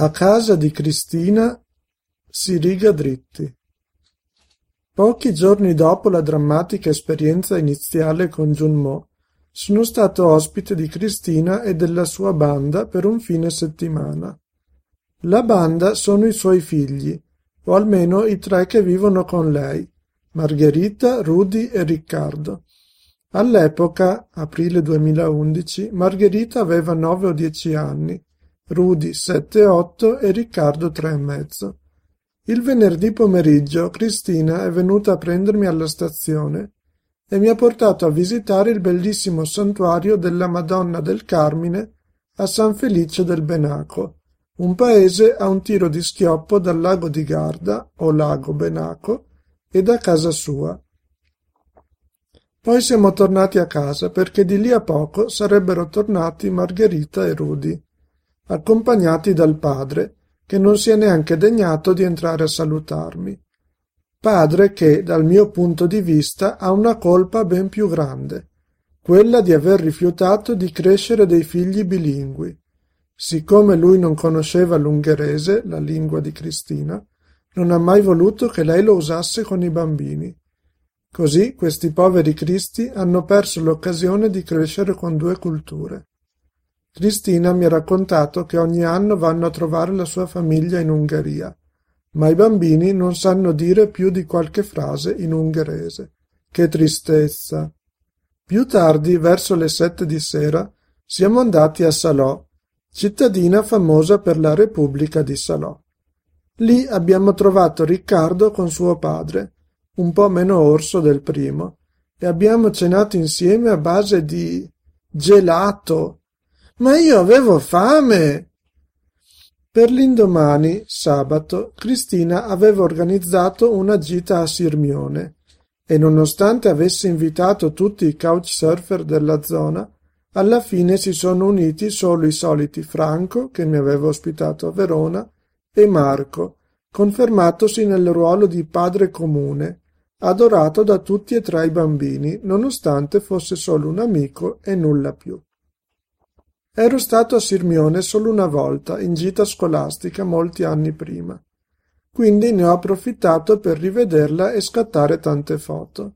A casa di Cristina si riga dritti. Pochi giorni dopo la drammatica esperienza iniziale con Junmo, sono stato ospite di Cristina e della sua banda per un fine settimana. La banda sono i suoi figli, o almeno i tre che vivono con lei, Margherita, Rudy e Riccardo. All'epoca, aprile 2011, Margherita aveva nove o dieci anni Rudy sette otto e Riccardo tre e mezzo. Il venerdì pomeriggio Cristina è venuta a prendermi alla stazione e mi ha portato a visitare il bellissimo santuario della Madonna del Carmine a San Felice del Benaco, un paese a un tiro di schioppo dal lago di Garda o lago Benaco e da casa sua. Poi siamo tornati a casa perché di lì a poco sarebbero tornati Margherita e Rudy accompagnati dal padre, che non si è neanche degnato di entrare a salutarmi. Padre che, dal mio punto di vista, ha una colpa ben più grande, quella di aver rifiutato di crescere dei figli bilingui. Siccome lui non conosceva l'ungherese, la lingua di Cristina, non ha mai voluto che lei lo usasse con i bambini. Così questi poveri cristi hanno perso l'occasione di crescere con due culture. Cristina mi ha raccontato che ogni anno vanno a trovare la sua famiglia in Ungheria, ma i bambini non sanno dire più di qualche frase in ungherese. Che tristezza! Più tardi, verso le sette di sera, siamo andati a Salò, cittadina famosa per la Repubblica di Salò. Lì abbiamo trovato Riccardo con suo padre, un po' meno orso del primo, e abbiamo cenato insieme a base di gelato ma io avevo fame. Per l'indomani, sabato, Cristina aveva organizzato una gita a Sirmione e nonostante avesse invitato tutti i couchsurfer della zona, alla fine si sono uniti solo i soliti Franco, che mi aveva ospitato a Verona, e Marco, confermatosi nel ruolo di padre comune, adorato da tutti e tre i bambini, nonostante fosse solo un amico e nulla più. Ero stato a Sirmione solo una volta, in gita scolastica molti anni prima. Quindi ne ho approfittato per rivederla e scattare tante foto.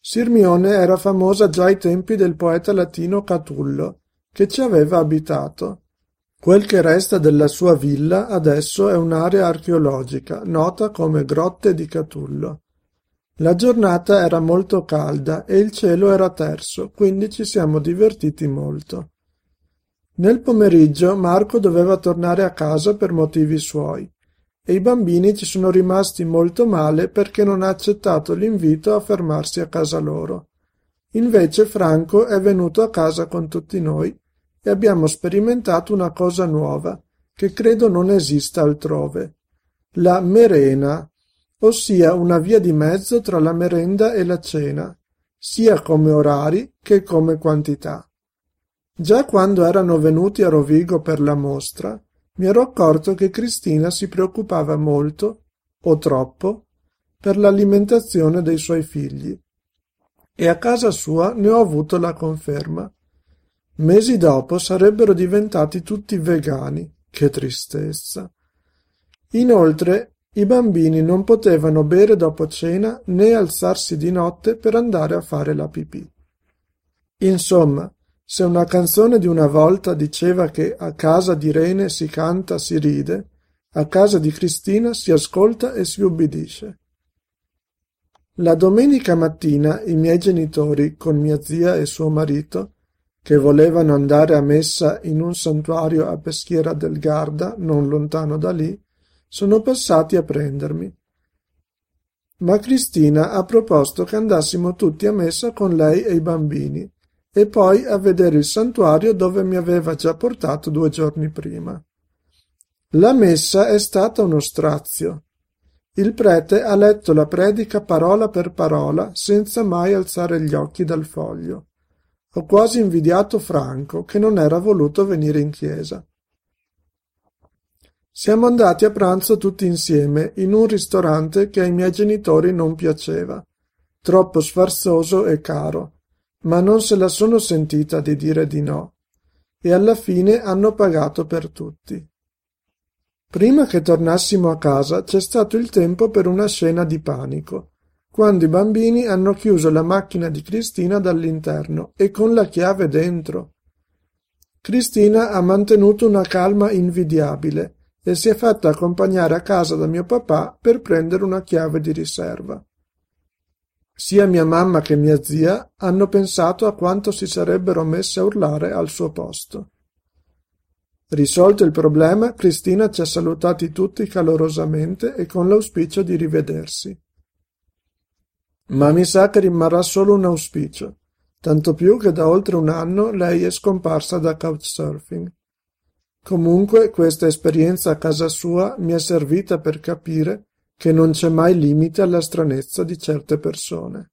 Sirmione era famosa già ai tempi del poeta latino Catullo, che ci aveva abitato. Quel che resta della sua villa adesso è un'area archeologica, nota come Grotte di Catullo. La giornata era molto calda e il cielo era terso, quindi ci siamo divertiti molto. Nel pomeriggio Marco doveva tornare a casa per motivi suoi e i bambini ci sono rimasti molto male perché non ha accettato l'invito a fermarsi a casa loro. Invece Franco è venuto a casa con tutti noi e abbiamo sperimentato una cosa nuova che credo non esista altrove. La merena, ossia una via di mezzo tra la merenda e la cena, sia come orari che come quantità. Già quando erano venuti a Rovigo per la mostra, mi ero accorto che Cristina si preoccupava molto, o troppo, per l'alimentazione dei suoi figli. E a casa sua ne ho avuto la conferma. Mesi dopo sarebbero diventati tutti vegani. Che tristezza. Inoltre, i bambini non potevano bere dopo cena né alzarsi di notte per andare a fare la pipì. Insomma, se una canzone di una volta diceva che a casa di Rene si canta, si ride, a casa di Cristina si ascolta e si ubbidisce. La domenica mattina i miei genitori, con mia zia e suo marito, che volevano andare a messa in un santuario a Peschiera del Garda, non lontano da lì, sono passati a prendermi. Ma Cristina ha proposto che andassimo tutti a messa con lei e i bambini e poi a vedere il santuario dove mi aveva già portato due giorni prima. La messa è stata uno strazio. Il prete ha letto la predica parola per parola senza mai alzare gli occhi dal foglio. Ho quasi invidiato Franco, che non era voluto venire in chiesa. Siamo andati a pranzo tutti insieme in un ristorante che ai miei genitori non piaceva, troppo sfarzoso e caro, ma non se la sono sentita di dire di no, e alla fine hanno pagato per tutti. Prima che tornassimo a casa c'è stato il tempo per una scena di panico, quando i bambini hanno chiuso la macchina di Cristina dall'interno e con la chiave dentro. Cristina ha mantenuto una calma invidiabile e si è fatta accompagnare a casa da mio papà per prendere una chiave di riserva. Sia mia mamma che mia zia hanno pensato a quanto si sarebbero messe a urlare al suo posto. Risolto il problema, Cristina ci ha salutati tutti calorosamente e con l'auspicio di rivedersi. Ma mi sa che rimarrà solo un auspicio, tanto più che da oltre un anno lei è scomparsa da couchsurfing. Comunque questa esperienza a casa sua mi è servita per capire che non c'è mai limite alla stranezza di certe persone.